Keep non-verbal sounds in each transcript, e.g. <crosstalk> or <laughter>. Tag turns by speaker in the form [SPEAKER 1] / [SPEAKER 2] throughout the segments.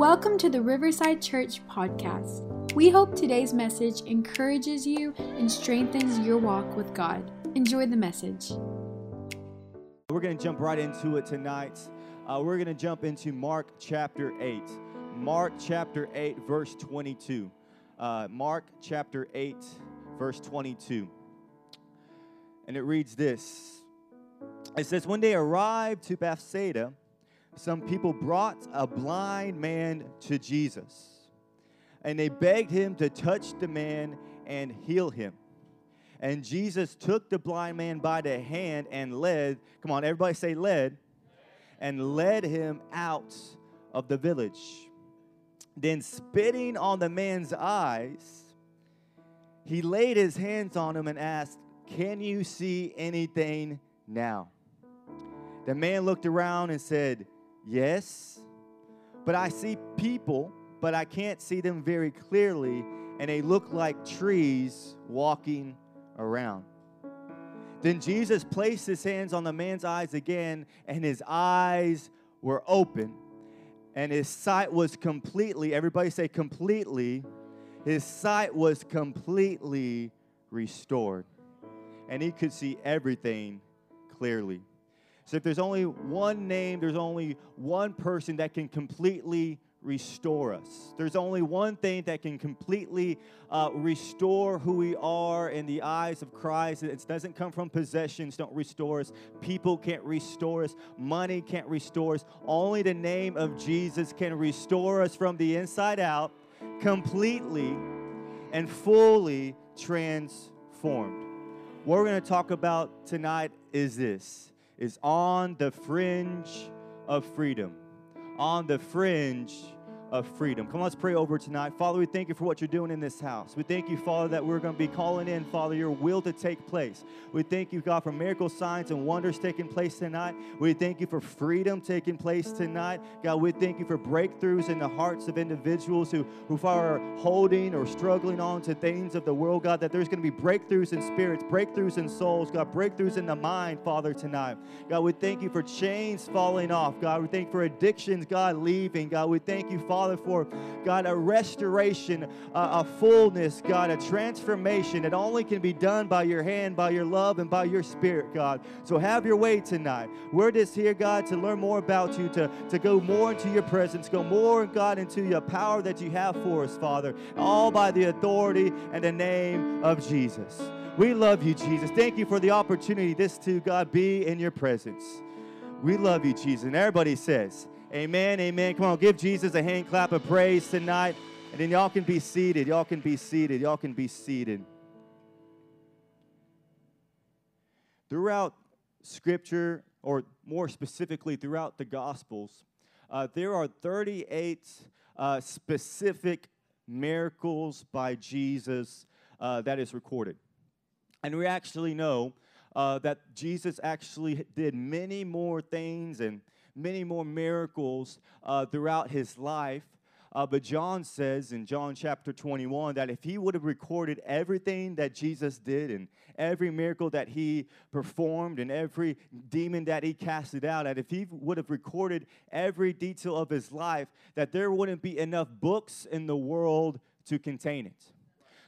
[SPEAKER 1] Welcome to the Riverside Church podcast. We hope today's message encourages you and strengthens your walk with God. Enjoy the message.
[SPEAKER 2] We're going to jump right into it tonight. Uh, we're going to jump into Mark chapter 8. Mark chapter 8, verse 22. Uh, Mark chapter 8, verse 22. And it reads this It says, When they arrived to Bethsaida, some people brought a blind man to Jesus. And they begged him to touch the man and heal him. And Jesus took the blind man by the hand and led, come on, everybody say led, and led him out of the village. Then, spitting on the man's eyes, he laid his hands on him and asked, Can you see anything now? The man looked around and said, Yes, but I see people, but I can't see them very clearly, and they look like trees walking around. Then Jesus placed his hands on the man's eyes again, and his eyes were open, and his sight was completely, everybody say completely, his sight was completely restored. And he could see everything clearly. If there's only one name, there's only one person that can completely restore us. There's only one thing that can completely uh, restore who we are in the eyes of Christ. It doesn't come from possessions, don't restore us. People can't restore us. Money can't restore us. Only the name of Jesus can restore us from the inside out, completely and fully transformed. What we're going to talk about tonight is this is on the fringe of freedom. On the fringe of freedom. Come on, let's pray over tonight. Father, we thank you for what you're doing in this house. We thank you, Father, that we're going to be calling in, Father, your will to take place. We thank you, God, for miracle signs and wonders taking place tonight. We thank you for freedom taking place tonight. God, we thank you for breakthroughs in the hearts of individuals who, who are holding or struggling on to things of the world, God, that there's going to be breakthroughs in spirits, breakthroughs in souls, God, breakthroughs in the mind, Father, tonight. God, we thank you for chains falling off. God, we thank you for addictions, God, leaving. God, we thank you, Father Father, for God, a restoration, a fullness, God, a transformation that only can be done by your hand, by your love, and by your spirit, God. So have your way tonight. We're just here, God, to learn more about you, to, to go more into your presence, go more, God, into your power that you have for us, Father, all by the authority and the name of Jesus. We love you, Jesus. Thank you for the opportunity this to, God, be in your presence. We love you, Jesus. And everybody says, Amen, amen. Come on, give Jesus a hand clap of praise tonight. And then y'all can be seated. Y'all can be seated. Y'all can be seated. Throughout Scripture, or more specifically throughout the Gospels, uh, there are 38 uh, specific miracles by Jesus uh, that is recorded. And we actually know uh, that Jesus actually did many more things and many more miracles uh, throughout his life. Uh, but John says in John chapter 21 that if he would have recorded everything that Jesus did and every miracle that he performed and every demon that he casted out, that if he would have recorded every detail of his life, that there wouldn't be enough books in the world to contain it.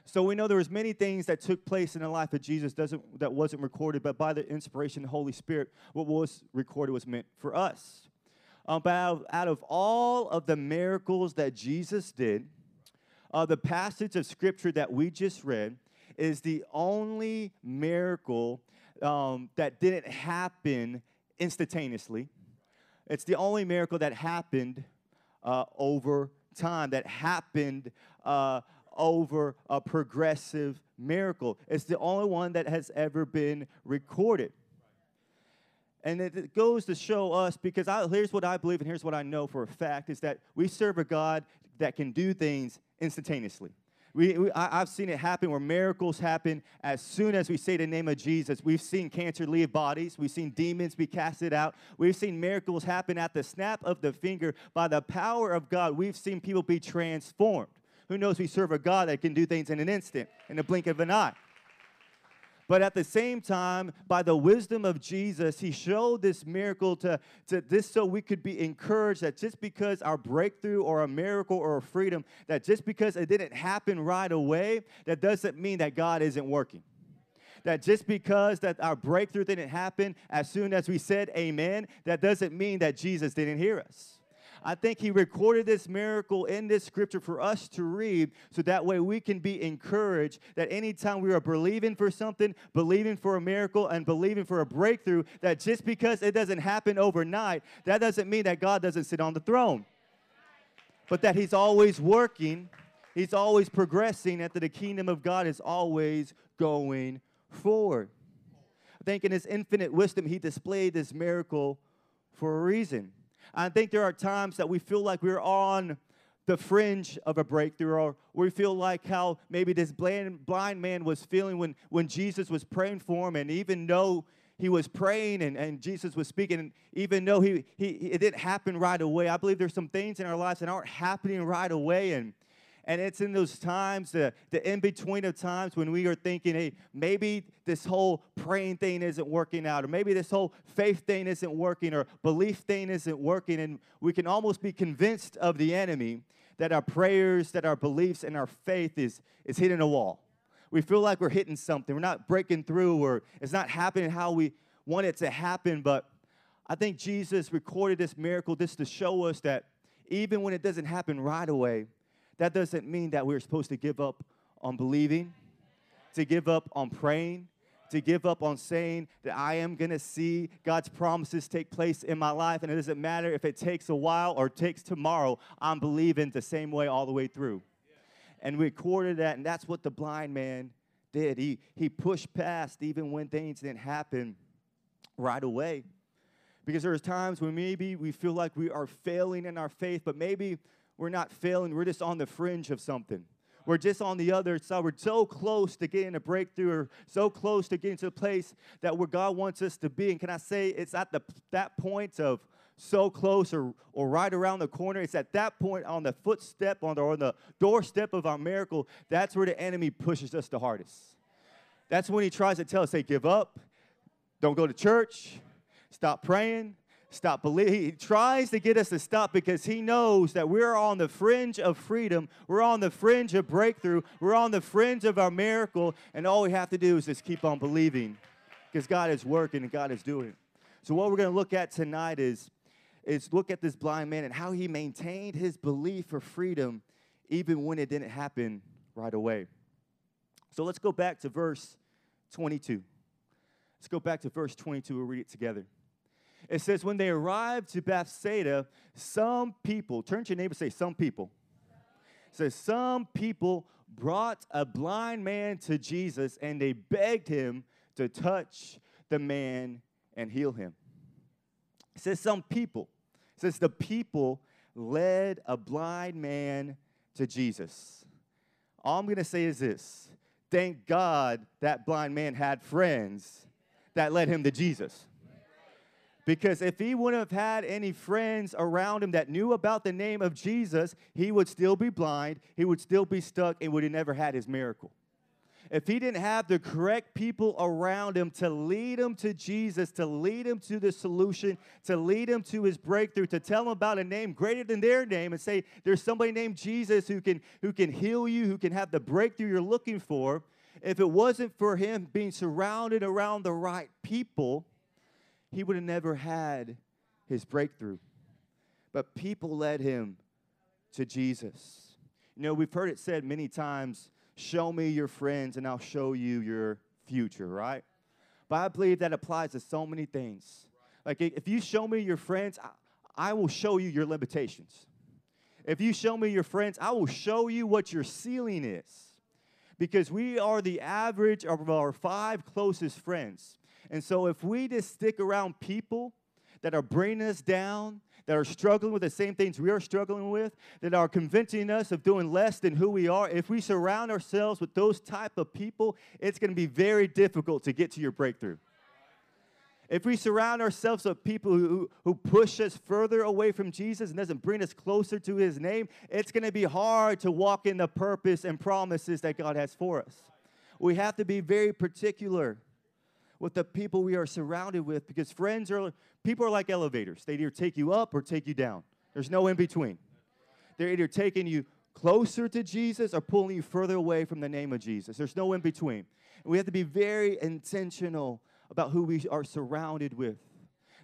[SPEAKER 2] So we know there was many things that took place in the life of Jesus doesn't, that wasn't recorded, but by the inspiration of the Holy Spirit, what was recorded was meant for us. Um, but out, out of all of the miracles that Jesus did, uh, the passage of scripture that we just read is the only miracle um, that didn't happen instantaneously. It's the only miracle that happened uh, over time, that happened uh, over a progressive miracle. It's the only one that has ever been recorded. And it goes to show us because I, here's what I believe and here's what I know for a fact is that we serve a God that can do things instantaneously. We, we, I, have seen it happen where miracles happen as soon as we say the name of Jesus. We've seen cancer leave bodies. We've seen demons be casted out. We've seen miracles happen at the snap of the finger. By the power of God, we've seen people be transformed. Who knows we serve a God that can do things in an instant, in the blink of an eye. But at the same time, by the wisdom of Jesus, he showed this miracle to, to this so we could be encouraged that just because our breakthrough or a miracle or a freedom, that just because it didn't happen right away, that doesn't mean that God isn't working that just because that our breakthrough didn't happen as soon as we said amen, that doesn't mean that Jesus didn't hear us. I think he recorded this miracle in this scripture for us to read so that way we can be encouraged that anytime we are believing for something, believing for a miracle, and believing for a breakthrough, that just because it doesn't happen overnight, that doesn't mean that God doesn't sit on the throne, but that he's always working. He's always progressing, and that the kingdom of God is always going forward. I think in his infinite wisdom, he displayed this miracle for a reason. I think there are times that we feel like we're on the fringe of a breakthrough, or we feel like how maybe this blind, blind man was feeling when, when Jesus was praying for him, and even though he was praying and, and Jesus was speaking, and even though he, he it didn't happen right away, I believe there's some things in our lives that aren't happening right away, and and it's in those times, the, the in between of times when we are thinking, hey, maybe this whole praying thing isn't working out, or maybe this whole faith thing isn't working, or belief thing isn't working. And we can almost be convinced of the enemy that our prayers, that our beliefs, and our faith is, is hitting a wall. We feel like we're hitting something. We're not breaking through, or it's not happening how we want it to happen. But I think Jesus recorded this miracle just to show us that even when it doesn't happen right away, that doesn't mean that we're supposed to give up on believing, to give up on praying, to give up on saying that I am going to see God's promises take place in my life. And it doesn't matter if it takes a while or takes tomorrow, I'm believing the same way all the way through. And we recorded that, and that's what the blind man did. He, he pushed past even when things didn't happen right away. Because there's times when maybe we feel like we are failing in our faith, but maybe we're not failing, we're just on the fringe of something. We're just on the other side. We're so close to getting a breakthrough, or so close to getting to the place that where God wants us to be. And can I say it's at the, that point of so close or, or right around the corner. It's at that point on the footstep, on the, on the doorstep of our miracle, that's where the enemy pushes us the hardest. That's when he tries to tell us, hey, give up, don't go to church, stop praying, stop believing. He tries to get us to stop because he knows that we're on the fringe of freedom. We're on the fringe of breakthrough. We're on the fringe of our miracle. And all we have to do is just keep on believing because God is working and God is doing. So, what we're going to look at tonight is, is look at this blind man and how he maintained his belief for freedom even when it didn't happen right away. So, let's go back to verse 22. Let's go back to verse 22. We'll read it together. It says, when they arrived to Bethsaida, some people, turn to your neighbor say, some people. It says, some people brought a blind man to Jesus and they begged him to touch the man and heal him. It says, some people. It says, the people led a blind man to Jesus. All I'm going to say is this thank God that blind man had friends that led him to Jesus. Because if he wouldn't have had any friends around him that knew about the name of Jesus, he would still be blind, he would still be stuck, and would have never had his miracle. If he didn't have the correct people around him to lead him to Jesus, to lead him to the solution, to lead him to his breakthrough, to tell him about a name greater than their name and say, there's somebody named Jesus who can, who can heal you, who can have the breakthrough you're looking for. If it wasn't for him being surrounded around the right people, he would have never had his breakthrough. But people led him to Jesus. You know, we've heard it said many times show me your friends and I'll show you your future, right? But I believe that applies to so many things. Like, if you show me your friends, I, I will show you your limitations. If you show me your friends, I will show you what your ceiling is. Because we are the average of our five closest friends. And so if we just stick around people that are bringing us down, that are struggling with the same things we are struggling with, that are convincing us of doing less than who we are, if we surround ourselves with those type of people, it's going to be very difficult to get to your breakthrough. If we surround ourselves with people who, who push us further away from Jesus and doesn't bring us closer to his name, it's going to be hard to walk in the purpose and promises that God has for us. We have to be very particular with the people we are surrounded with because friends are people are like elevators. They either take you up or take you down. There's no in between. They're either taking you closer to Jesus or pulling you further away from the name of Jesus. There's no in between. We have to be very intentional about who we are surrounded with.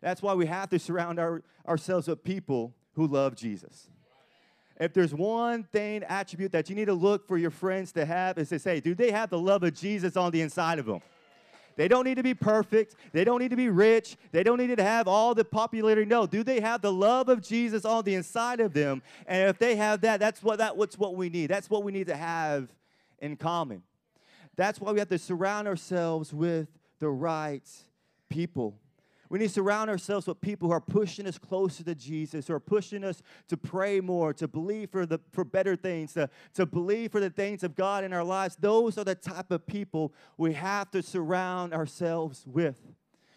[SPEAKER 2] That's why we have to surround our, ourselves with people who love Jesus. If there's one thing, attribute that you need to look for your friends to have, is to say, do they have the love of Jesus on the inside of them? They don't need to be perfect. They don't need to be rich. They don't need to have all the popularity. No, do they have the love of Jesus on the inside of them? And if they have that, that's what that what's what we need. That's what we need to have in common. That's why we have to surround ourselves with the right people. We need to surround ourselves with people who are pushing us closer to Jesus, who are pushing us to pray more, to believe for, the, for better things, to, to believe for the things of God in our lives. Those are the type of people we have to surround ourselves with.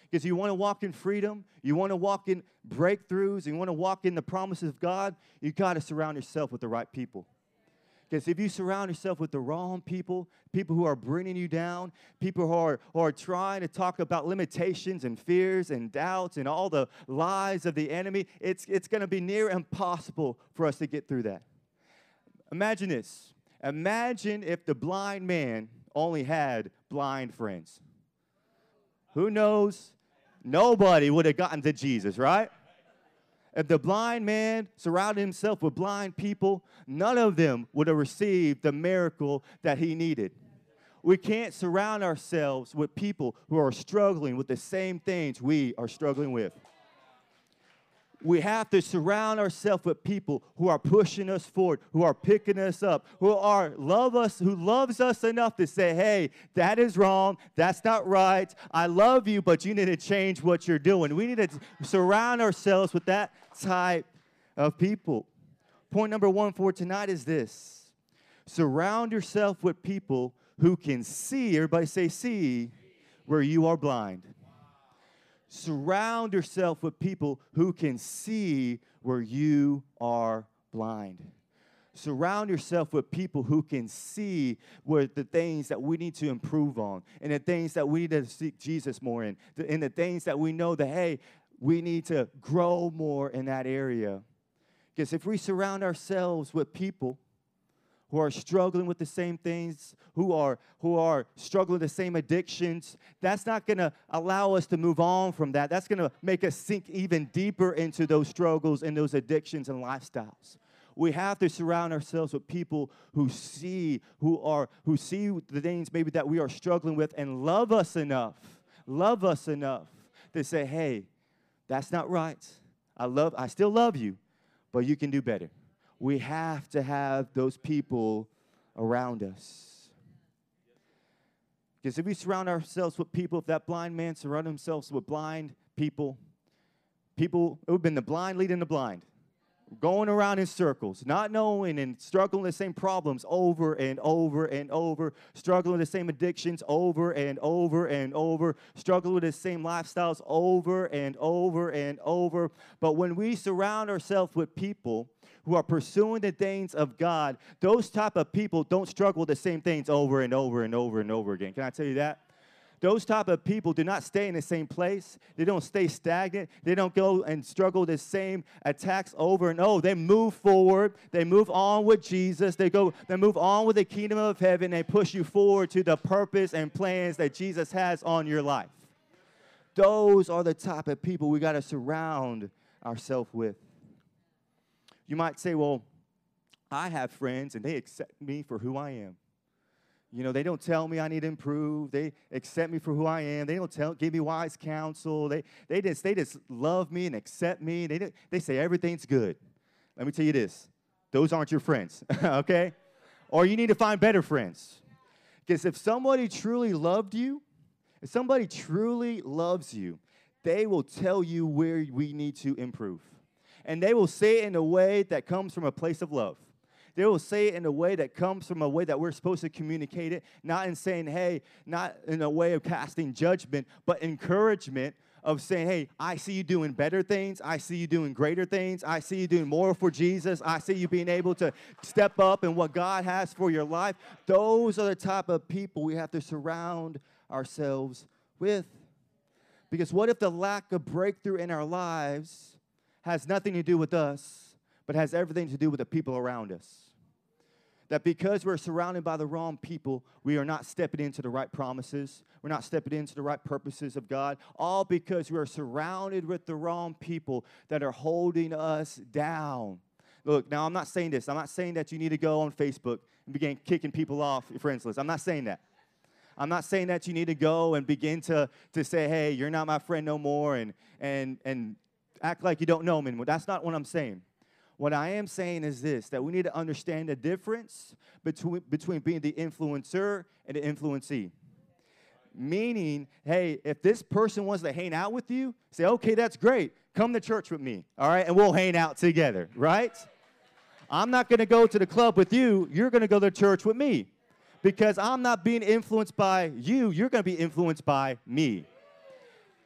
[SPEAKER 2] Because you want to walk in freedom, you want to walk in breakthroughs, you want to walk in the promises of God, you got to surround yourself with the right people. Because if you surround yourself with the wrong people, people who are bringing you down, people who are, who are trying to talk about limitations and fears and doubts and all the lies of the enemy, it's, it's going to be near impossible for us to get through that. Imagine this. Imagine if the blind man only had blind friends. Who knows? Nobody would have gotten to Jesus, right? If the blind man surrounded himself with blind people, none of them would have received the miracle that he needed. We can't surround ourselves with people who are struggling with the same things we are struggling with we have to surround ourselves with people who are pushing us forward, who are picking us up, who are love us, who loves us enough to say, "Hey, that is wrong. That's not right. I love you, but you need to change what you're doing." We need to surround ourselves with that type of people. Point number 1 for tonight is this. Surround yourself with people who can see, everybody say see, where you are blind. Surround yourself with people who can see where you are blind. Surround yourself with people who can see where the things that we need to improve on and the things that we need to seek Jesus more in, and the things that we know that, hey, we need to grow more in that area. Because if we surround ourselves with people who are struggling with the same things, who are who are struggling with the same addictions. That's not going to allow us to move on from that. That's going to make us sink even deeper into those struggles and those addictions and lifestyles. We have to surround ourselves with people who see who are who see the things maybe that we are struggling with and love us enough. Love us enough to say, "Hey, that's not right. I love I still love you, but you can do better." We have to have those people around us. Because if we surround ourselves with people, if that blind man surrounded himself with blind people, people, it would have been the blind leading the blind going around in circles, not knowing and struggling the same problems over and over and over, struggling the same addictions over and over and over, struggling with the same lifestyles over and over and over. But when we surround ourselves with people who are pursuing the things of God, those type of people don't struggle with the same things over and over and over and over again. Can I tell you that? Those type of people do not stay in the same place. They don't stay stagnant. They don't go and struggle the same attacks over and over. They move forward. They move on with Jesus. They go. They move on with the kingdom of heaven. They push you forward to the purpose and plans that Jesus has on your life. Those are the type of people we got to surround ourselves with. You might say, "Well, I have friends and they accept me for who I am." You know, they don't tell me I need to improve. They accept me for who I am. They don't tell, give me wise counsel. They, they, just, they just love me and accept me. They, they say everything's good. Let me tell you this those aren't your friends, <laughs> okay? Or you need to find better friends. Because if somebody truly loved you, if somebody truly loves you, they will tell you where we need to improve. And they will say it in a way that comes from a place of love. They will say it in a way that comes from a way that we're supposed to communicate it, not in saying, hey, not in a way of casting judgment, but encouragement of saying, hey, I see you doing better things. I see you doing greater things. I see you doing more for Jesus. I see you being able to step up in what God has for your life. Those are the type of people we have to surround ourselves with. Because what if the lack of breakthrough in our lives has nothing to do with us, but has everything to do with the people around us? that because we're surrounded by the wrong people, we are not stepping into the right promises. We're not stepping into the right purposes of God, all because we are surrounded with the wrong people that are holding us down. Look, now I'm not saying this. I'm not saying that you need to go on Facebook and begin kicking people off your friends list. I'm not saying that. I'm not saying that you need to go and begin to, to say, hey, you're not my friend no more and, and, and act like you don't know me. That's not what I'm saying. What I am saying is this that we need to understand the difference between, between being the influencer and the influencee. Meaning, hey, if this person wants to hang out with you, say, okay, that's great. Come to church with me, all right? And we'll hang out together, right? I'm not gonna go to the club with you, you're gonna go to church with me. Because I'm not being influenced by you, you're gonna be influenced by me.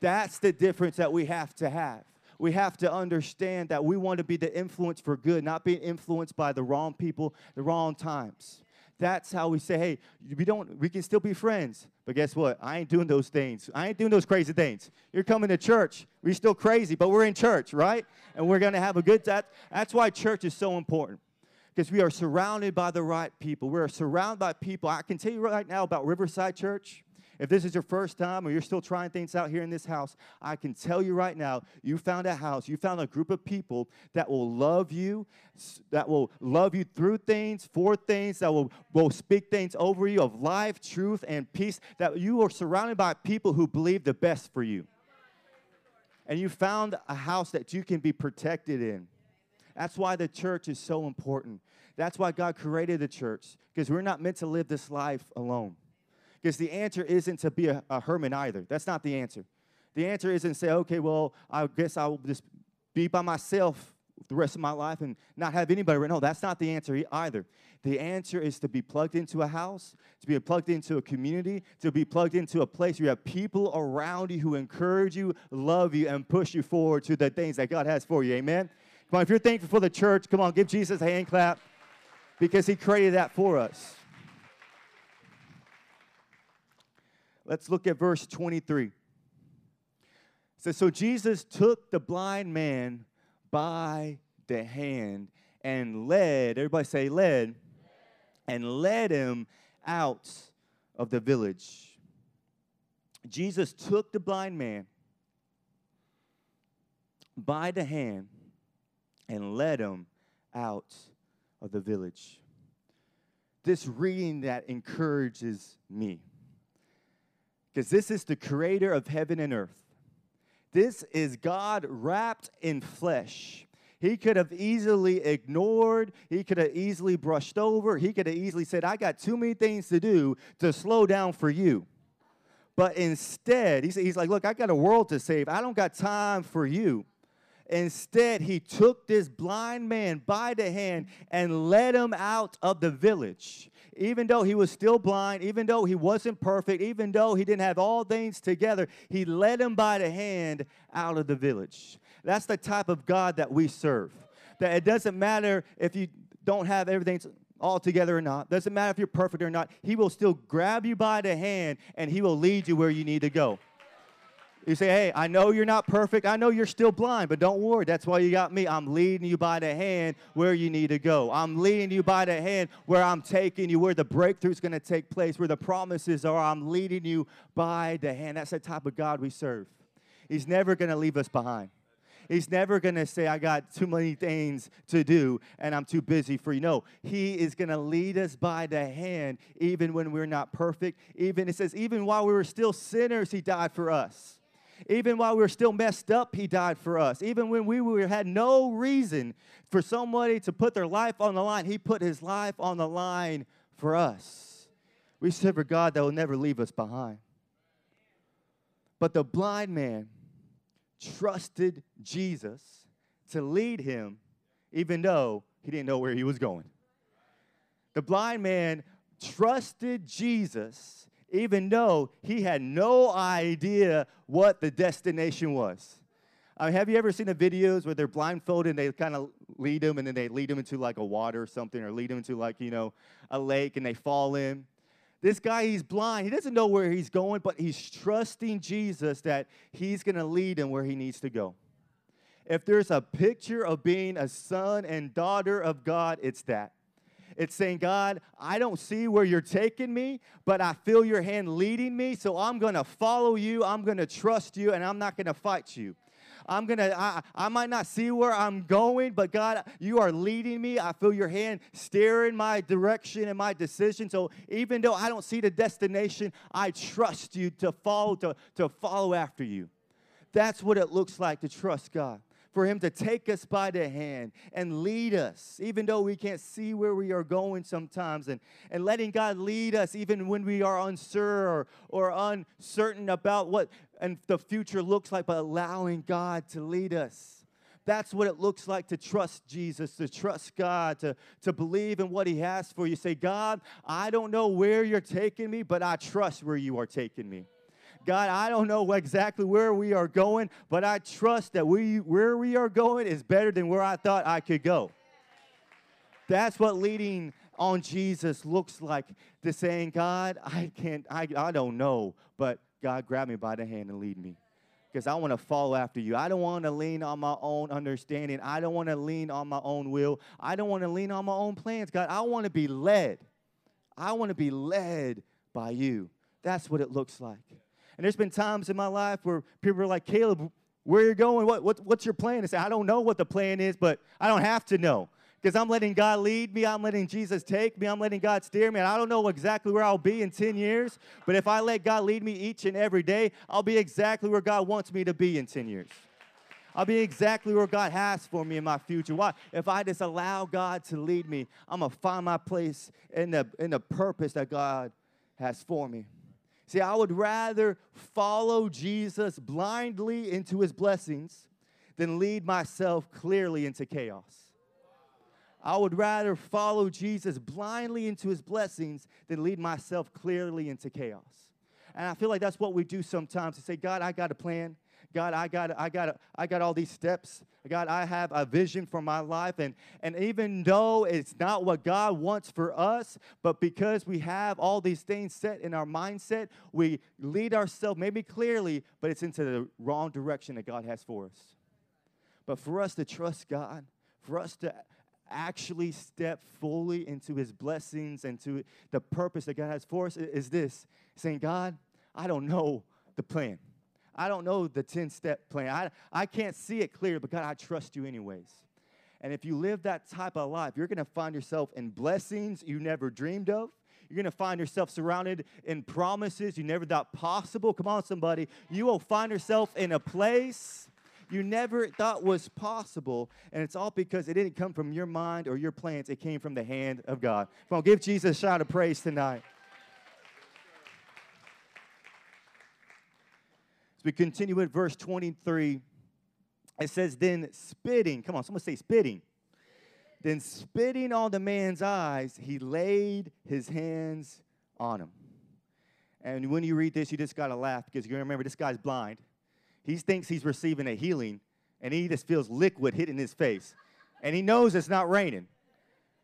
[SPEAKER 2] That's the difference that we have to have we have to understand that we want to be the influence for good, not being influenced by the wrong people, the wrong times. That's how we say, hey, we don't we can still be friends. But guess what? I ain't doing those things. I ain't doing those crazy things. You're coming to church. We're still crazy, but we're in church, right? And we're gonna have a good that that's why church is so important. Because we are surrounded by the right people. We're surrounded by people. I can tell you right now about Riverside Church. If this is your first time or you're still trying things out here in this house, I can tell you right now, you found a house, you found a group of people that will love you, that will love you through things, for things, that will, will speak things over you of life, truth, and peace, that you are surrounded by people who believe the best for you. And you found a house that you can be protected in. That's why the church is so important. That's why God created the church, because we're not meant to live this life alone. Because the answer isn't to be a, a hermit either. That's not the answer. The answer isn't say, okay, well, I guess I'll just be by myself the rest of my life and not have anybody. No, that's not the answer either. The answer is to be plugged into a house, to be plugged into a community, to be plugged into a place where you have people around you who encourage you, love you, and push you forward to the things that God has for you. Amen? Come on, if you're thankful for the church, come on, give Jesus a hand clap because he created that for us. Let's look at verse 23. It says, So Jesus took the blind man by the hand and led, everybody say, led, and led him out of the village. Jesus took the blind man by the hand and led him out of the village. This reading that encourages me because this is the creator of heaven and earth. This is God wrapped in flesh. He could have easily ignored, he could have easily brushed over, he could have easily said, I got too many things to do to slow down for you. But instead, he's, he's like, Look, I got a world to save. I don't got time for you. Instead, he took this blind man by the hand and led him out of the village. Even though he was still blind, even though he wasn't perfect, even though he didn't have all things together, he led him by the hand out of the village. That's the type of God that we serve. That it doesn't matter if you don't have everything all together or not, doesn't matter if you're perfect or not, he will still grab you by the hand and he will lead you where you need to go. You say, hey, I know you're not perfect. I know you're still blind, but don't worry. That's why you got me. I'm leading you by the hand where you need to go. I'm leading you by the hand where I'm taking you, where the breakthrough is going to take place, where the promises are. I'm leading you by the hand. That's the type of God we serve. He's never going to leave us behind. He's never going to say, I got too many things to do and I'm too busy for you. No, He is going to lead us by the hand even when we're not perfect. Even, it says, even while we were still sinners, He died for us. Even while we were still messed up, He died for us. Even when we were, had no reason for somebody to put their life on the line, He put His life on the line for us. We serve a God that will never leave us behind. But the blind man trusted Jesus to lead him, even though he didn't know where he was going. The blind man trusted Jesus even though he had no idea what the destination was. Have you ever seen the videos where they're blindfolded and they kind of lead them and then they lead them into like a water or something or lead them into like, you know, a lake and they fall in? This guy, he's blind. He doesn't know where he's going, but he's trusting Jesus that he's going to lead him where he needs to go. If there's a picture of being a son and daughter of God, it's that. It's saying, God, I don't see where you're taking me, but I feel your hand leading me, so I'm going to follow you. I'm going to trust you, and I'm not going to fight you. I'm gonna, I, I might not see where I'm going, but God, you are leading me. I feel your hand steering my direction and my decision. So even though I don't see the destination, I trust you to follow, to, to follow after you. That's what it looks like to trust God for Him to take us by the hand and lead us, even though we can't see where we are going sometimes, and, and letting God lead us even when we are unsure or, or uncertain about what and the future looks like, but allowing God to lead us. That's what it looks like to trust Jesus, to trust God, to, to believe in what He has for you. Say, God, I don't know where you're taking me, but I trust where you are taking me. God, I don't know exactly where we are going, but I trust that we where we are going is better than where I thought I could go. That's what leading on Jesus looks like. To saying, God, I can't, I, I don't know, but God, grab me by the hand and lead me. Because I want to follow after you. I don't want to lean on my own understanding. I don't want to lean on my own will. I don't want to lean on my own plans, God. I want to be led. I want to be led by you. That's what it looks like. And there's been times in my life where people are like, Caleb, where are you going? What, what, what's your plan? I say, I don't know what the plan is, but I don't have to know. Because I'm letting God lead me, I'm letting Jesus take me, I'm letting God steer me. And I don't know exactly where I'll be in 10 years, but if I let God lead me each and every day, I'll be exactly where God wants me to be in 10 years. I'll be exactly where God has for me in my future. Why? If I just allow God to lead me, I'm going to find my place in the, in the purpose that God has for me. See, I would rather follow Jesus blindly into his blessings than lead myself clearly into chaos. I would rather follow Jesus blindly into his blessings than lead myself clearly into chaos. And I feel like that's what we do sometimes to say, God, I got a plan. God, I got, I got, I got all these steps. God, I have a vision for my life. And, and even though it's not what God wants for us, but because we have all these things set in our mindset, we lead ourselves maybe clearly, but it's into the wrong direction that God has for us. But for us to trust God, for us to actually step fully into his blessings and to the purpose that God has for us is this saying, God, I don't know the plan. I don't know the 10 step plan. I, I can't see it clear, but God, I trust you anyways. And if you live that type of life, you're going to find yourself in blessings you never dreamed of. You're going to find yourself surrounded in promises you never thought possible. Come on, somebody. You will find yourself in a place you never thought was possible. And it's all because it didn't come from your mind or your plans, it came from the hand of God. Come on, give Jesus a shout of praise tonight. We continue with verse 23, it says, Then spitting, come on, someone say spitting. Then spitting on the man's eyes, he laid his hands on him. And when you read this, you just got to laugh because you remember this guy's blind. He thinks he's receiving a healing, and he just feels liquid hitting his face. And he knows it's not raining.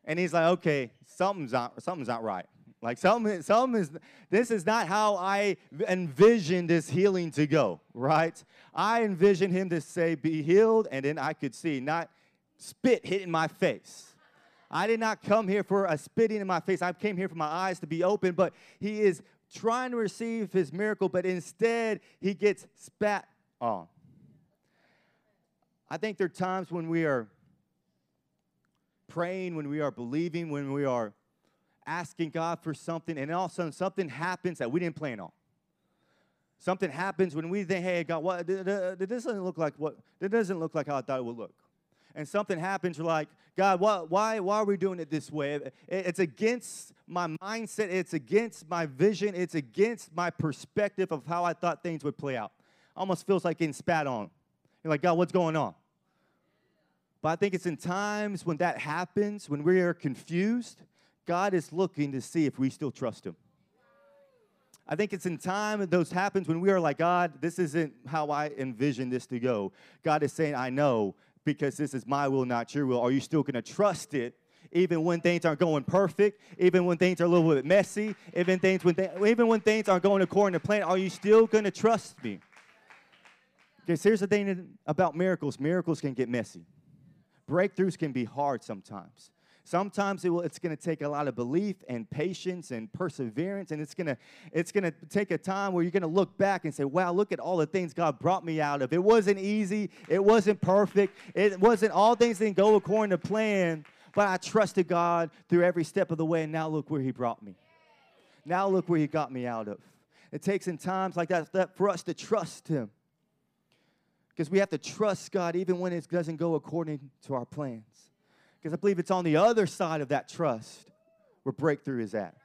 [SPEAKER 2] And he's like, okay, something's not, something's not right. Like some, some is, this is not how I envisioned this healing to go, right? I envisioned him to say, be healed, and then I could see, not spit hitting my face. I did not come here for a spitting in my face. I came here for my eyes to be open, but he is trying to receive his miracle, but instead he gets spat on. I think there are times when we are praying, when we are believing, when we are asking God for something, and all of a sudden something happens that we didn't plan on. Something happens when we think, "Hey, God, what? This doesn't look like what? This doesn't look like how I thought it would look." And something happens, you're like, God, why, why, why are we doing it this way? It's against my mindset. It's against my vision. It's against my perspective of how I thought things would play out. Almost feels like getting spat on. You're like, God, what's going on? But I think it's in times when that happens, when we are confused, God is looking to see if we still trust Him. I think it's in time those happens when we are like, God, this isn't how I envision this to go. God is saying, I know because this is my will, not your will. Are you still going to trust it even when things aren't going perfect, even when things are a little bit messy, even things when th- even when things aren't going according to plan? Are you still going to trust me? Because here's the thing about miracles: miracles can get messy. Breakthroughs can be hard sometimes. Sometimes it will, it's going to take a lot of belief and patience and perseverance, and it's going to it's going to take a time where you're going to look back and say, "Wow, look at all the things God brought me out of. It wasn't easy. It wasn't perfect. It wasn't all things didn't go according to plan, but I trusted God through every step of the way, and now look where He brought me. Now look where He got me out of. It takes in times like that, that for us to trust Him." Because we have to trust God even when it doesn't go according to our plans. Because I believe it's on the other side of that trust where breakthrough is at.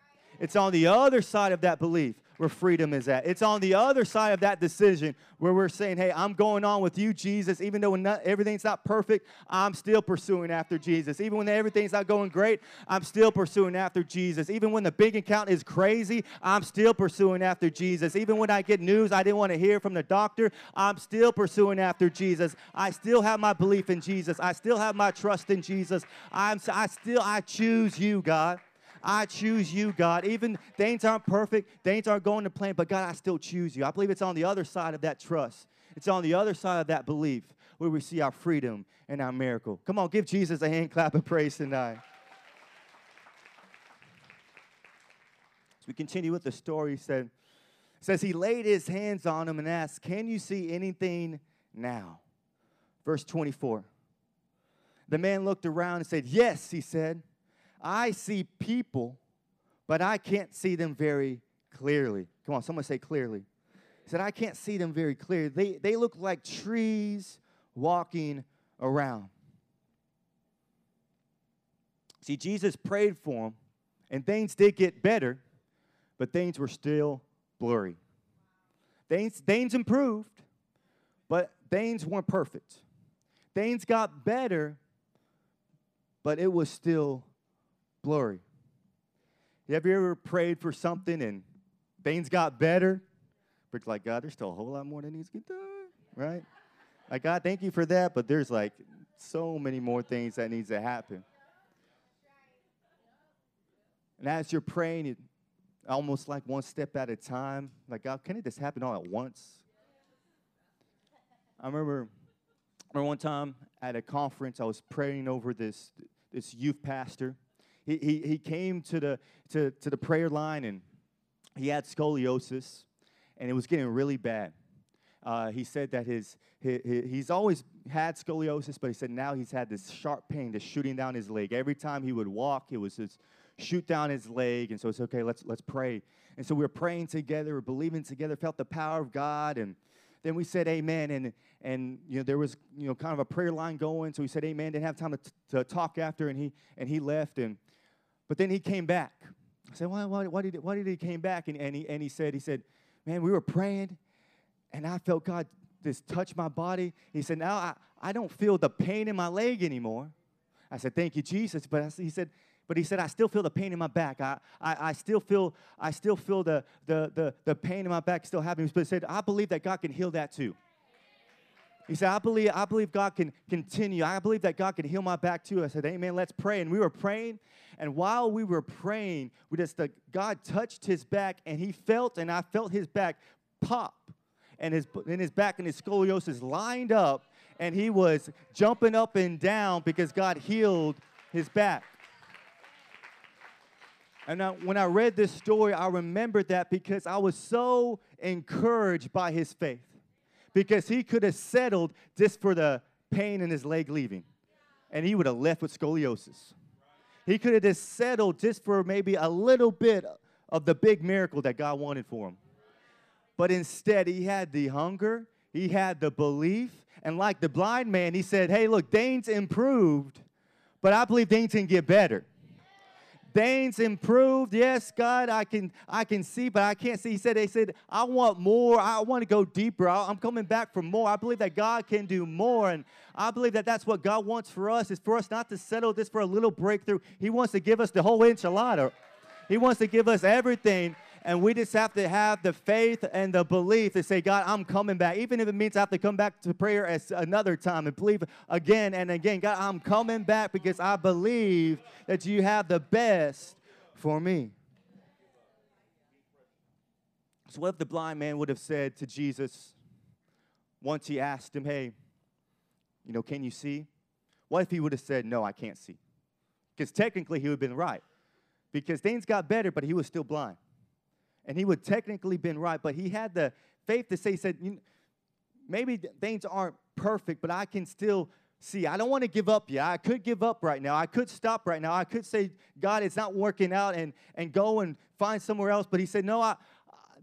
[SPEAKER 2] It's on the other side of that belief where freedom is at. It's on the other side of that decision where we're saying, hey, I'm going on with you, Jesus. Even though not, everything's not perfect, I'm still pursuing after Jesus. Even when everything's not going great, I'm still pursuing after Jesus. Even when the big account is crazy, I'm still pursuing after Jesus. Even when I get news I didn't want to hear from the doctor, I'm still pursuing after Jesus. I still have my belief in Jesus. I still have my trust in Jesus. I'm, I still, I choose you, God. I choose you, God. Even things aren't perfect, things aren't going to plan, but God, I still choose you. I believe it's on the other side of that trust. It's on the other side of that belief where we see our freedom and our miracle. Come on, give Jesus a hand clap of praise tonight. As we continue with the story, he said, says he laid his hands on him and asked, Can you see anything now? Verse 24. The man looked around and said, Yes, he said. I see people, but I can't see them very clearly. Come on, someone say clearly. He said, I can't see them very clearly. They, they look like trees walking around. See, Jesus prayed for them, and things did get better, but things were still blurry. Things, things improved, but things weren't perfect. Things got better, but it was still blurry. Have you ever prayed for something and things got better? But like, God, there's still a whole lot more that needs to get done, right? Like, God, thank you for that, but there's like so many more things that needs to happen. And as you're praying, it almost like one step at a time. Like, God, can it just happen all at once? I remember, I remember one time at a conference, I was praying over this, this youth pastor he, he, he came to the, to, to the prayer line and he had scoliosis and it was getting really bad. Uh, he said that his, his, he's always had scoliosis, but he said now he's had this sharp pain just shooting down his leg. Every time he would walk, it was just shoot down his leg. And so it's okay, let's, let's pray. And so we were praying together, we believing together, felt the power of God. And then we said amen. And, and you know, there was you know, kind of a prayer line going. So we said amen, didn't have time to, to talk after, and he, and he left. And but then he came back. I said, why, why, why, did, why did he came back? And, and, he, and he said, he said, man, we were praying, and I felt God just touch my body. He said, now I, I don't feel the pain in my leg anymore. I said, thank you, Jesus. But I, he said, but he said, I still feel the pain in my back. I, I, I still feel, I still feel the, the, the, the pain in my back still happening. But he said, I believe that God can heal that too. He said, I believe, I believe God can continue. I believe that God can heal my back too. I said, Amen, let's pray. And we were praying, and while we were praying, we just the, God touched his back, and he felt, and I felt his back pop, and his and his back and his scoliosis lined up, and he was jumping up and down because God healed his back. And I, when I read this story, I remembered that because I was so encouraged by his faith. Because he could have settled just for the pain in his leg leaving, and he would have left with scoliosis. He could have just settled just for maybe a little bit of the big miracle that God wanted for him. But instead, he had the hunger, he had the belief, and like the blind man, he said, Hey, look, Dane's improved, but I believe Dane's can get better. Dane's improved. Yes, God, I can I can see, but I can't see. He said, they said, I want more. I want to go deeper. I'm coming back for more. I believe that God can do more. And I believe that that's what God wants for us, is for us not to settle this for a little breakthrough. He wants to give us the whole enchilada. He wants to give us everything And we just have to have the faith and the belief to say, God, I'm coming back. Even if it means I have to come back to prayer as another time and believe again and again. God, I'm coming back because I believe that you have the best for me. So, what if the blind man would have said to Jesus once he asked him, Hey, you know, can you see? What if he would have said, No, I can't see? Because technically he would have been right. Because things got better, but he was still blind and he would technically been right, but he had the faith to say, he said, maybe things aren't perfect, but I can still see. I don't want to give up yet. I could give up right now. I could stop right now. I could say, God, it's not working out and, and go and find somewhere else. But he said, no, I,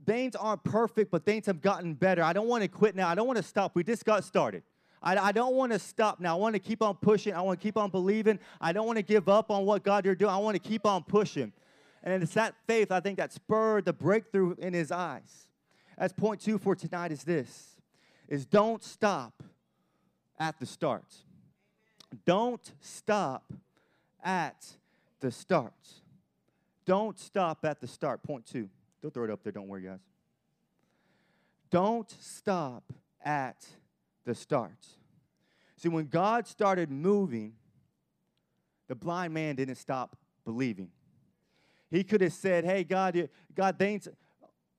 [SPEAKER 2] things aren't perfect, but things have gotten better. I don't want to quit now. I don't want to stop. We just got started. I, I don't want to stop now. I want to keep on pushing. I want to keep on believing. I don't want to give up on what God you're doing. I want to keep on pushing. And it's that faith, I think, that spurred the breakthrough in his eyes. As point two for tonight is this, is don't stop at the start. Don't stop at the start. Don't stop at the start. Point two. Don't throw it up there. Don't worry, guys. Don't stop at the start. See, when God started moving, the blind man didn't stop believing. He could have said, Hey, God, God, things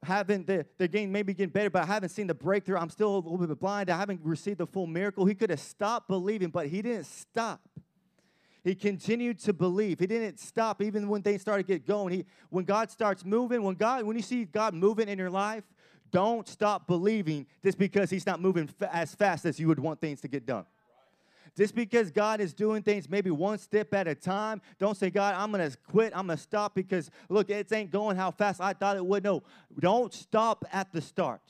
[SPEAKER 2] haven't, the, the game maybe getting better, but I haven't seen the breakthrough. I'm still a little bit blind. I haven't received the full miracle. He could have stopped believing, but he didn't stop. He continued to believe. He didn't stop even when things started to get going. He, when God starts moving, when God, when you see God moving in your life, don't stop believing just because He's not moving fa- as fast as you would want things to get done. Just because God is doing things maybe one step at a time, don't say, God, I'm going to quit. I'm going to stop because, look, it ain't going how fast I thought it would. No, don't stop at the start.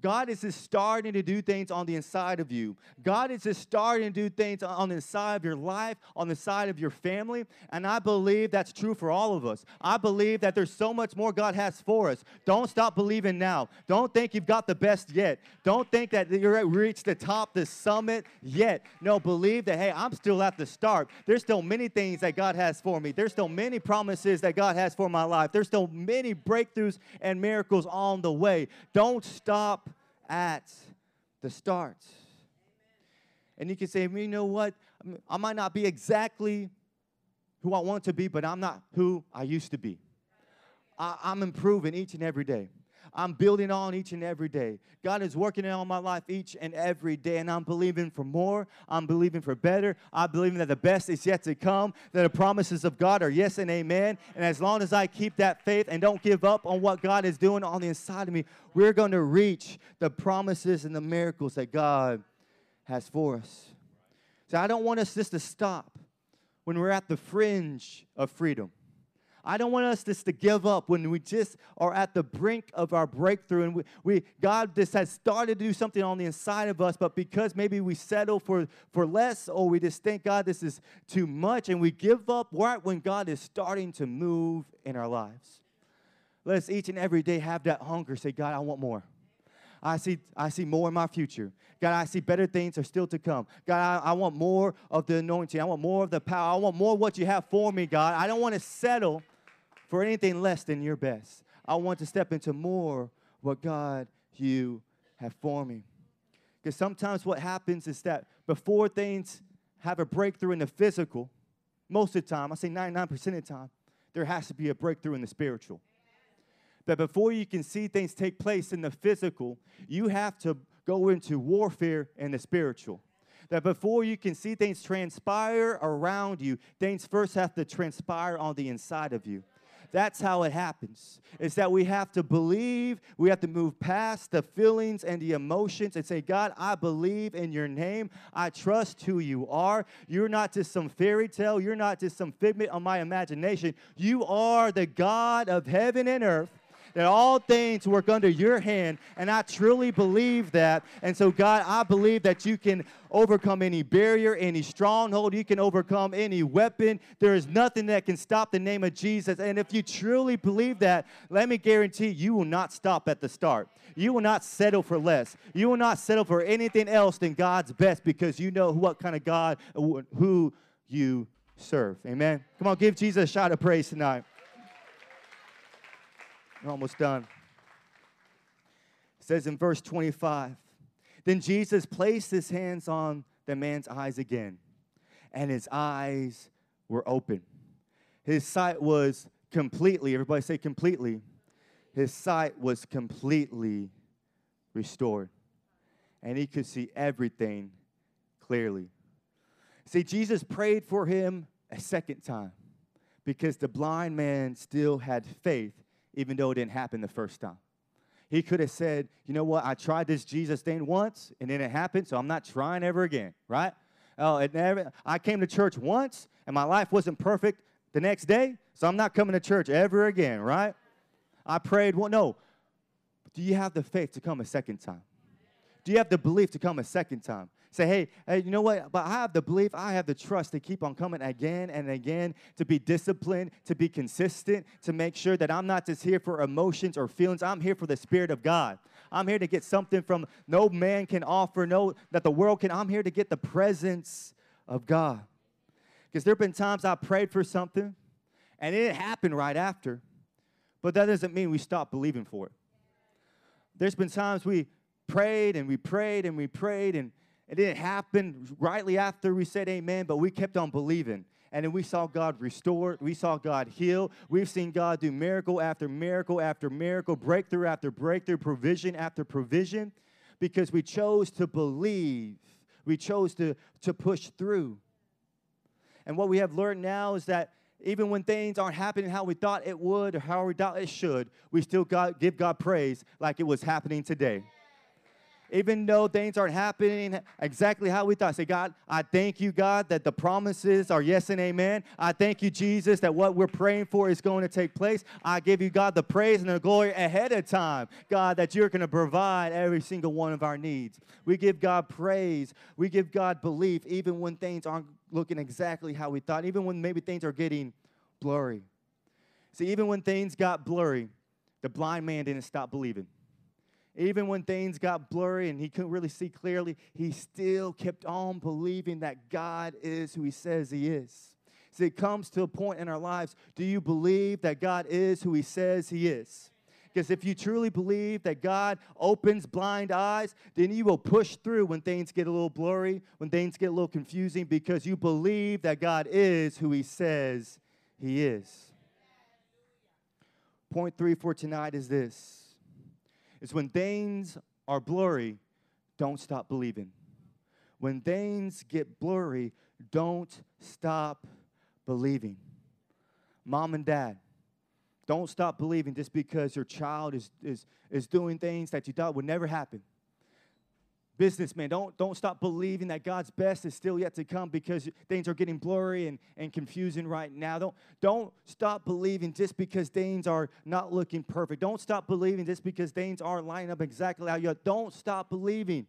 [SPEAKER 2] God is just starting to do things on the inside of you. God is just starting to do things on the inside of your life, on the side of your family. And I believe that's true for all of us. I believe that there's so much more God has for us. Don't stop believing now. Don't think you've got the best yet. Don't think that you're reached the top, the summit yet. No, believe that, hey, I'm still at the start. There's still many things that God has for me. There's still many promises that God has for my life. There's still many breakthroughs and miracles on the way. Don't stop at the start. And you can say, you know what? I might not be exactly who I want to be, but I'm not who I used to be. I, am improving each and every day. I'm building on each and every day. God is working on my life each and every day, and I'm believing for more. I'm believing for better. I'm believing that the best is yet to come, that the promises of God are yes and amen. And as long as I keep that faith and don't give up on what God is doing on the inside of me, we're going to reach the promises and the miracles that God has for us. So I don't want us just to stop when we're at the fringe of freedom. I don't want us just to give up when we just are at the brink of our breakthrough and we, we God just has started to do something on the inside of us, but because maybe we settle for, for less or we just think, God, this is too much, and we give up right when God is starting to move in our lives. Let's each and every day have that hunger. Say, God, I want more. I see, I see more in my future. God, I see better things are still to come. God, I, I want more of the anointing. I want more of the power. I want more of what you have for me, God. I don't want to settle for anything less than your best. I want to step into more what God you have for me. Because sometimes what happens is that before things have a breakthrough in the physical, most of the time, I say 99% of the time, there has to be a breakthrough in the spiritual. That before you can see things take place in the physical, you have to go into warfare in the spiritual. That before you can see things transpire around you, things first have to transpire on the inside of you. That's how it happens. Is that we have to believe, we have to move past the feelings and the emotions and say, God, I believe in your name. I trust who you are. You're not just some fairy tale, you're not just some figment of my imagination. You are the God of heaven and earth that all things work under your hand. And I truly believe that. And so, God, I believe that you can overcome any barrier, any stronghold. You can overcome any weapon. There is nothing that can stop the name of Jesus. And if you truly believe that, let me guarantee you will not stop at the start. You will not settle for less. You will not settle for anything else than God's best because you know what kind of God, who you serve. Amen. Come on, give Jesus a shot of praise tonight. We're almost done. It says in verse 25 Then Jesus placed his hands on the man's eyes again, and his eyes were open. His sight was completely, everybody say completely, his sight was completely restored. And he could see everything clearly. See, Jesus prayed for him a second time because the blind man still had faith, even though it didn't happen the first time. He could have said, You know what? I tried this Jesus thing once and then it happened, so I'm not trying ever again, right? Oh, it never, I came to church once and my life wasn't perfect the next day, so I'm not coming to church ever again, right? I prayed, well, no. Do you have the faith to come a second time? Do you have the belief to come a second time? Say, hey, hey, you know what? But I have the belief, I have the trust to keep on coming again and again, to be disciplined, to be consistent, to make sure that I'm not just here for emotions or feelings. I'm here for the Spirit of God. I'm here to get something from no man can offer, no that the world can. I'm here to get the presence of God. Because there have been times I prayed for something and it didn't happen right after, but that doesn't mean we stop believing for it. There's been times we prayed and we prayed and we prayed and it didn't happen rightly after we said amen, but we kept on believing. And then we saw God restore, we saw God heal. We've seen God do miracle after miracle after miracle, breakthrough after breakthrough, provision after provision, because we chose to believe. We chose to, to push through. And what we have learned now is that even when things aren't happening how we thought it would or how we thought it should, we still got, give God praise like it was happening today even though things aren't happening exactly how we thought. Say, God, I thank you, God, that the promises are yes and amen. I thank you, Jesus, that what we're praying for is going to take place. I give you, God, the praise and the glory ahead of time, God, that you're going to provide every single one of our needs. We give God praise. We give God belief, even when things aren't looking exactly how we thought, even when maybe things are getting blurry. See, even when things got blurry, the blind man didn't stop believing. Even when things got blurry and he couldn't really see clearly, he still kept on believing that God is who he says he is. See, it comes to a point in our lives do you believe that God is who he says he is? Because if you truly believe that God opens blind eyes, then you will push through when things get a little blurry, when things get a little confusing, because you believe that God is who He says He is. Point three for tonight is this is when things are blurry, don't stop believing. When things get blurry, don't stop believing. Mom and dad, don't stop believing just because your child is, is, is doing things that you thought would never happen businessman, don't, don't stop believing that God's best is still yet to come because things are getting blurry and, and confusing right now. Don't, don't stop believing just because things are not looking perfect. Don't stop believing just because things aren't lining up exactly how you are. Don't stop believing.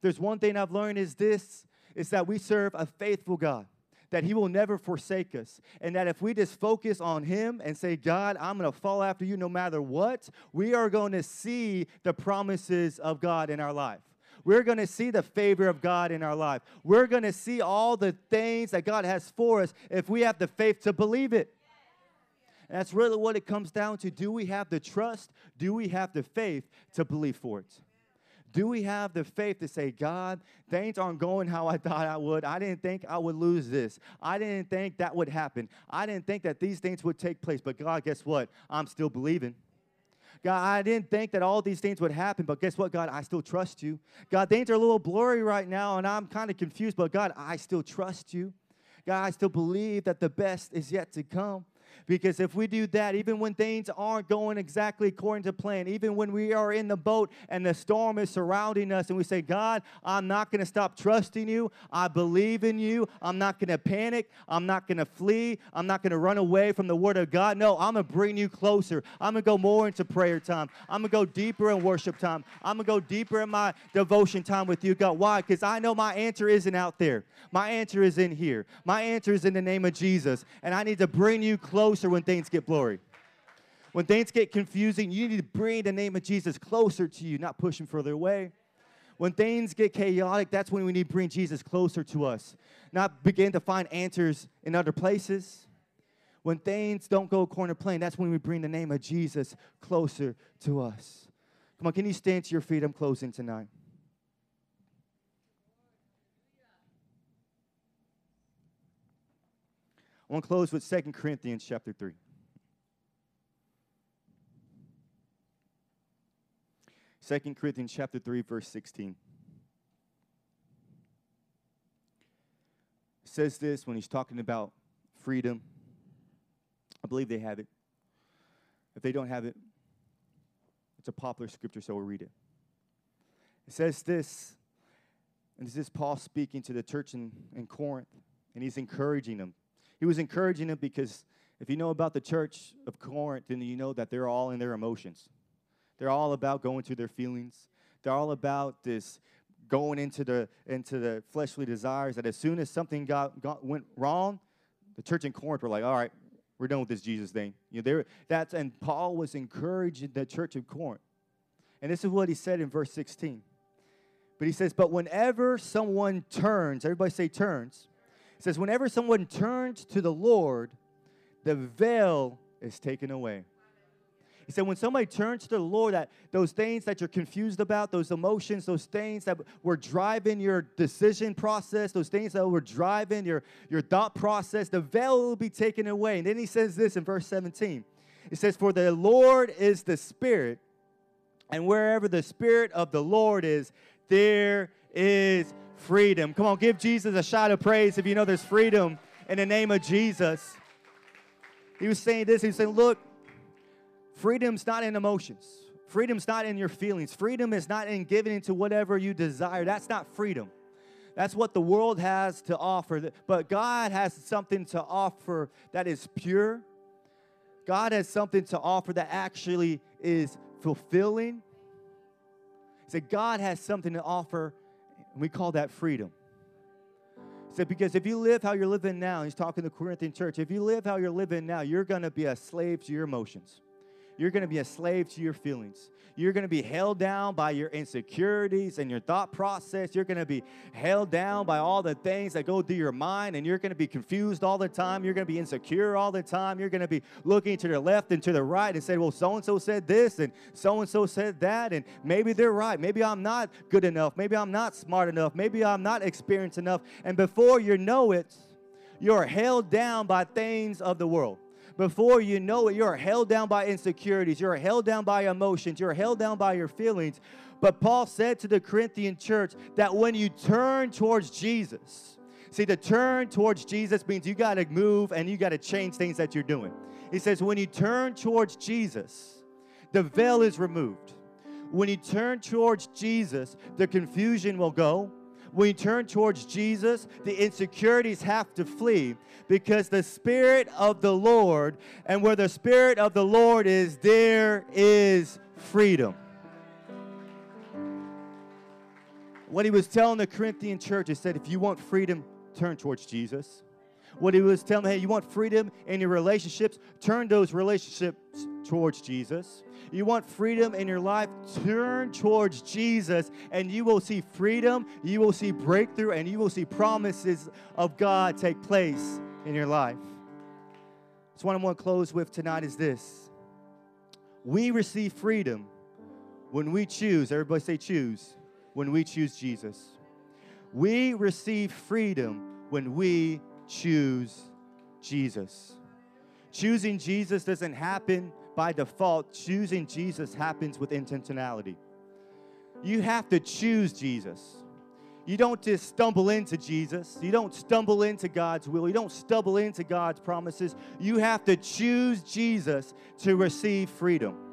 [SPEAKER 2] There's one thing I've learned is this, is that we serve a faithful God that he will never forsake us. And that if we just focus on him and say, God, I'm going to fall after you no matter what, we are going to see the promises of God in our life we're going to see the favor of God in our life. We're going to see all the things that God has for us if we have the faith to believe it. And that's really what it comes down to. Do we have the trust? Do we have the faith to believe for it? Do we have the faith to say, God, things aren't going how I thought I would. I didn't think I would lose this. I didn't think that would happen. I didn't think that these things would take place. But God, guess what? I'm still believing. God, I didn't think that all these things would happen, but guess what, God? I still trust you. God, things are a little blurry right now, and I'm kind of confused, but God, I still trust you. God, I still believe that the best is yet to come. Because if we do that, even when things aren't going exactly according to plan, even when we are in the boat and the storm is surrounding us, and we say, God, I'm not going to stop trusting you. I believe in you. I'm not going to panic. I'm not going to flee. I'm not going to run away from the Word of God. No, I'm going to bring you closer. I'm going to go more into prayer time. I'm going to go deeper in worship time. I'm going to go deeper in my devotion time with you, God. Why? Because I know my answer isn't out there. My answer is in here. My answer is in the name of Jesus. And I need to bring you closer closer when things get blurry. When things get confusing, you need to bring the name of Jesus closer to you, not push him further away. When things get chaotic, that's when we need to bring Jesus closer to us, not begin to find answers in other places. when things don't go according to plan, that's when we bring the name of Jesus closer to us. Come on, can you stand to your feet? I'm closing tonight. I want to close with 2 Corinthians chapter 3. Second Corinthians chapter 3, verse 16. says this when he's talking about freedom. I believe they have it. If they don't have it, it's a popular scripture, so we'll read it. It says this, and this is Paul speaking to the church in, in Corinth, and he's encouraging them. He was encouraging them because if you know about the church of Corinth, then you know that they're all in their emotions. They're all about going through their feelings. They're all about this going into the into the fleshly desires. That as soon as something got, got went wrong, the church in Corinth were like, "All right, we're done with this Jesus thing." You know, that's and Paul was encouraging the church of Corinth, and this is what he said in verse 16. But he says, "But whenever someone turns, everybody say turns." Says, whenever someone turns to the Lord, the veil is taken away. He said, when somebody turns to the Lord, that those things that you're confused about, those emotions, those things that were driving your decision process, those things that were driving your, your thought process, the veil will be taken away. And then he says this in verse 17. It says, For the Lord is the Spirit, and wherever the Spirit of the Lord is, there is freedom. Come on, give Jesus a shout of praise if you know there's freedom in the name of Jesus. He was saying this. He was saying, Look, freedom's not in emotions. Freedom's not in your feelings. Freedom is not in giving into whatever you desire. That's not freedom. That's what the world has to offer. But God has something to offer that is pure. God has something to offer that actually is fulfilling. He said, God has something to offer and we call that freedom. He said, because if you live how you're living now, he's talking to the Corinthian church, if you live how you're living now, you're going to be a slave to your emotions. You're going to be a slave to your feelings. You're going to be held down by your insecurities and your thought process. You're going to be held down by all the things that go through your mind, and you're going to be confused all the time. You're going to be insecure all the time. You're going to be looking to the left and to the right and say, Well, so and so said this, and so and so said that, and maybe they're right. Maybe I'm not good enough. Maybe I'm not smart enough. Maybe I'm not experienced enough. And before you know it, you're held down by things of the world before you know it, you're held down by insecurities, you're held down by emotions, you're held down by your feelings. But Paul said to the Corinthian church that when you turn towards Jesus, see, to turn towards Jesus means you got to move and you got to change things that you're doing. He says, when you turn towards Jesus, the veil is removed. When you turn towards Jesus, the confusion will go when you turn towards Jesus, the insecurities have to flee because the Spirit of the Lord, and where the Spirit of the Lord is, there is freedom. What he was telling the Corinthian church, he said, if you want freedom, turn towards Jesus. What he was telling, me, hey, you want freedom in your relationships, turn those relationships towards Jesus you want freedom in your life, turn towards Jesus and you will see freedom, you will see breakthrough, and you will see promises of God take place in your life. So, what I want to close with tonight is this we receive freedom when we choose, everybody say choose, when we choose Jesus. We receive freedom when we choose Jesus. Choosing Jesus doesn't happen by default, choosing Jesus happens with intentionality. You have to choose Jesus. You don't just stumble into Jesus. You don't stumble into God's will. You don't stumble into God's promises. You have to choose Jesus to receive freedom.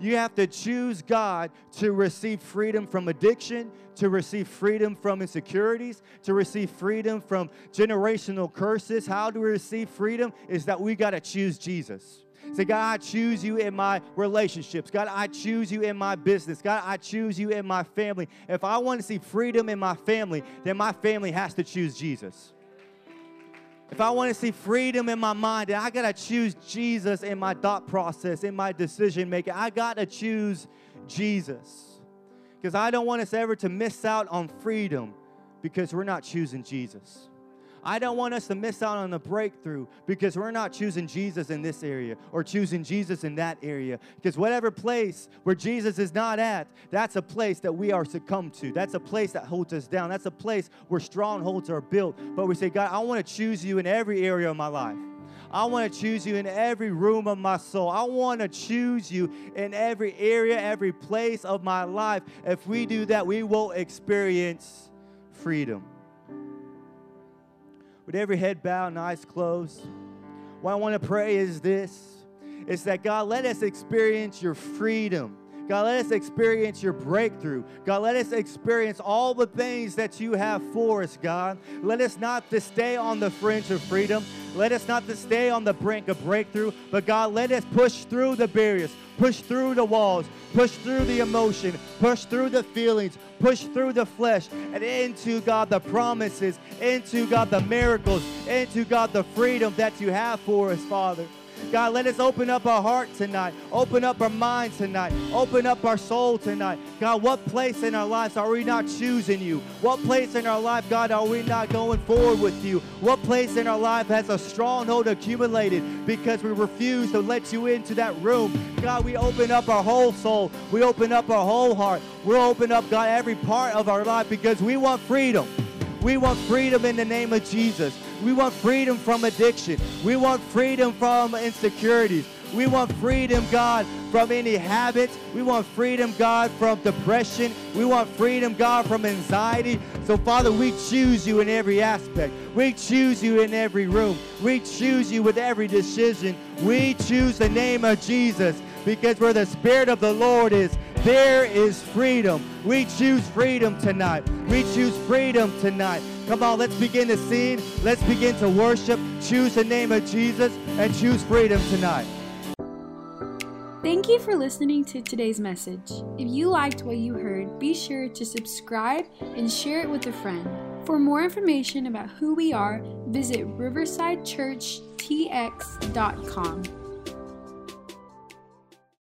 [SPEAKER 2] You have to choose God to receive freedom from addiction, to receive freedom from insecurities, to receive freedom from generational curses. How do we receive freedom? Is that we got to choose Jesus. Say, God, I choose you in my relationships. God, I choose you in my business. God, I choose you in my family. If I want to see freedom in my family, then my family has to choose Jesus. If I want to see freedom in my mind, I got to choose Jesus in my thought process, in my decision making. I got to choose Jesus. Because I don't want us ever to miss out on freedom because we're not choosing Jesus. I don't want us to miss out on the breakthrough because we're not choosing Jesus in this area or choosing Jesus in that area. Because whatever place where Jesus is not at, that's a place that we are succumb to. That's a place that holds us down. That's a place where strongholds are built. But we say, God, I want to choose you in every area of my life. I want to choose you in every room of my soul. I want to choose you in every area, every place of my life. If we do that, we will experience freedom with every head bowed and eyes closed, what I want to pray is this is that God, let us experience your freedom. God, let us experience your breakthrough. God, let us experience all the things that you have for us, God. Let us not to stay on the fringe of freedom. Let us not to stay on the brink of breakthrough, but God, let us push through the barriers, push through the walls, push through the emotion, push through the feelings, push through the flesh, and into God the promises, into God the miracles, into God the freedom that you have for us, Father. God, let us open up our heart tonight, open up our mind tonight, open up our soul tonight. God, what place in our lives are we not choosing you? What place in our life, God, are we not going forward with you? What place in our life has a stronghold accumulated because we refuse to let you into that room? God, we open up our whole soul, we open up our whole heart, we'll open up, God, every part of our life because we want freedom. We want freedom in the name of Jesus. We want freedom from addiction. We want freedom from insecurities. We want freedom, God, from any habits. We want freedom, God, from depression. We want freedom, God, from anxiety. So, Father, we choose you in every aspect. We choose you in every room. We choose you with every decision. We choose the name of Jesus because where the Spirit of the Lord is, there is freedom. We choose freedom tonight. We choose freedom tonight. Come on, let's begin to sing. Let's begin to worship. Choose the name of Jesus and choose freedom tonight.
[SPEAKER 1] Thank you for listening to today's message. If you liked what you heard, be sure to subscribe and share it with a friend. For more information about who we are, visit riversidechurchtx.com.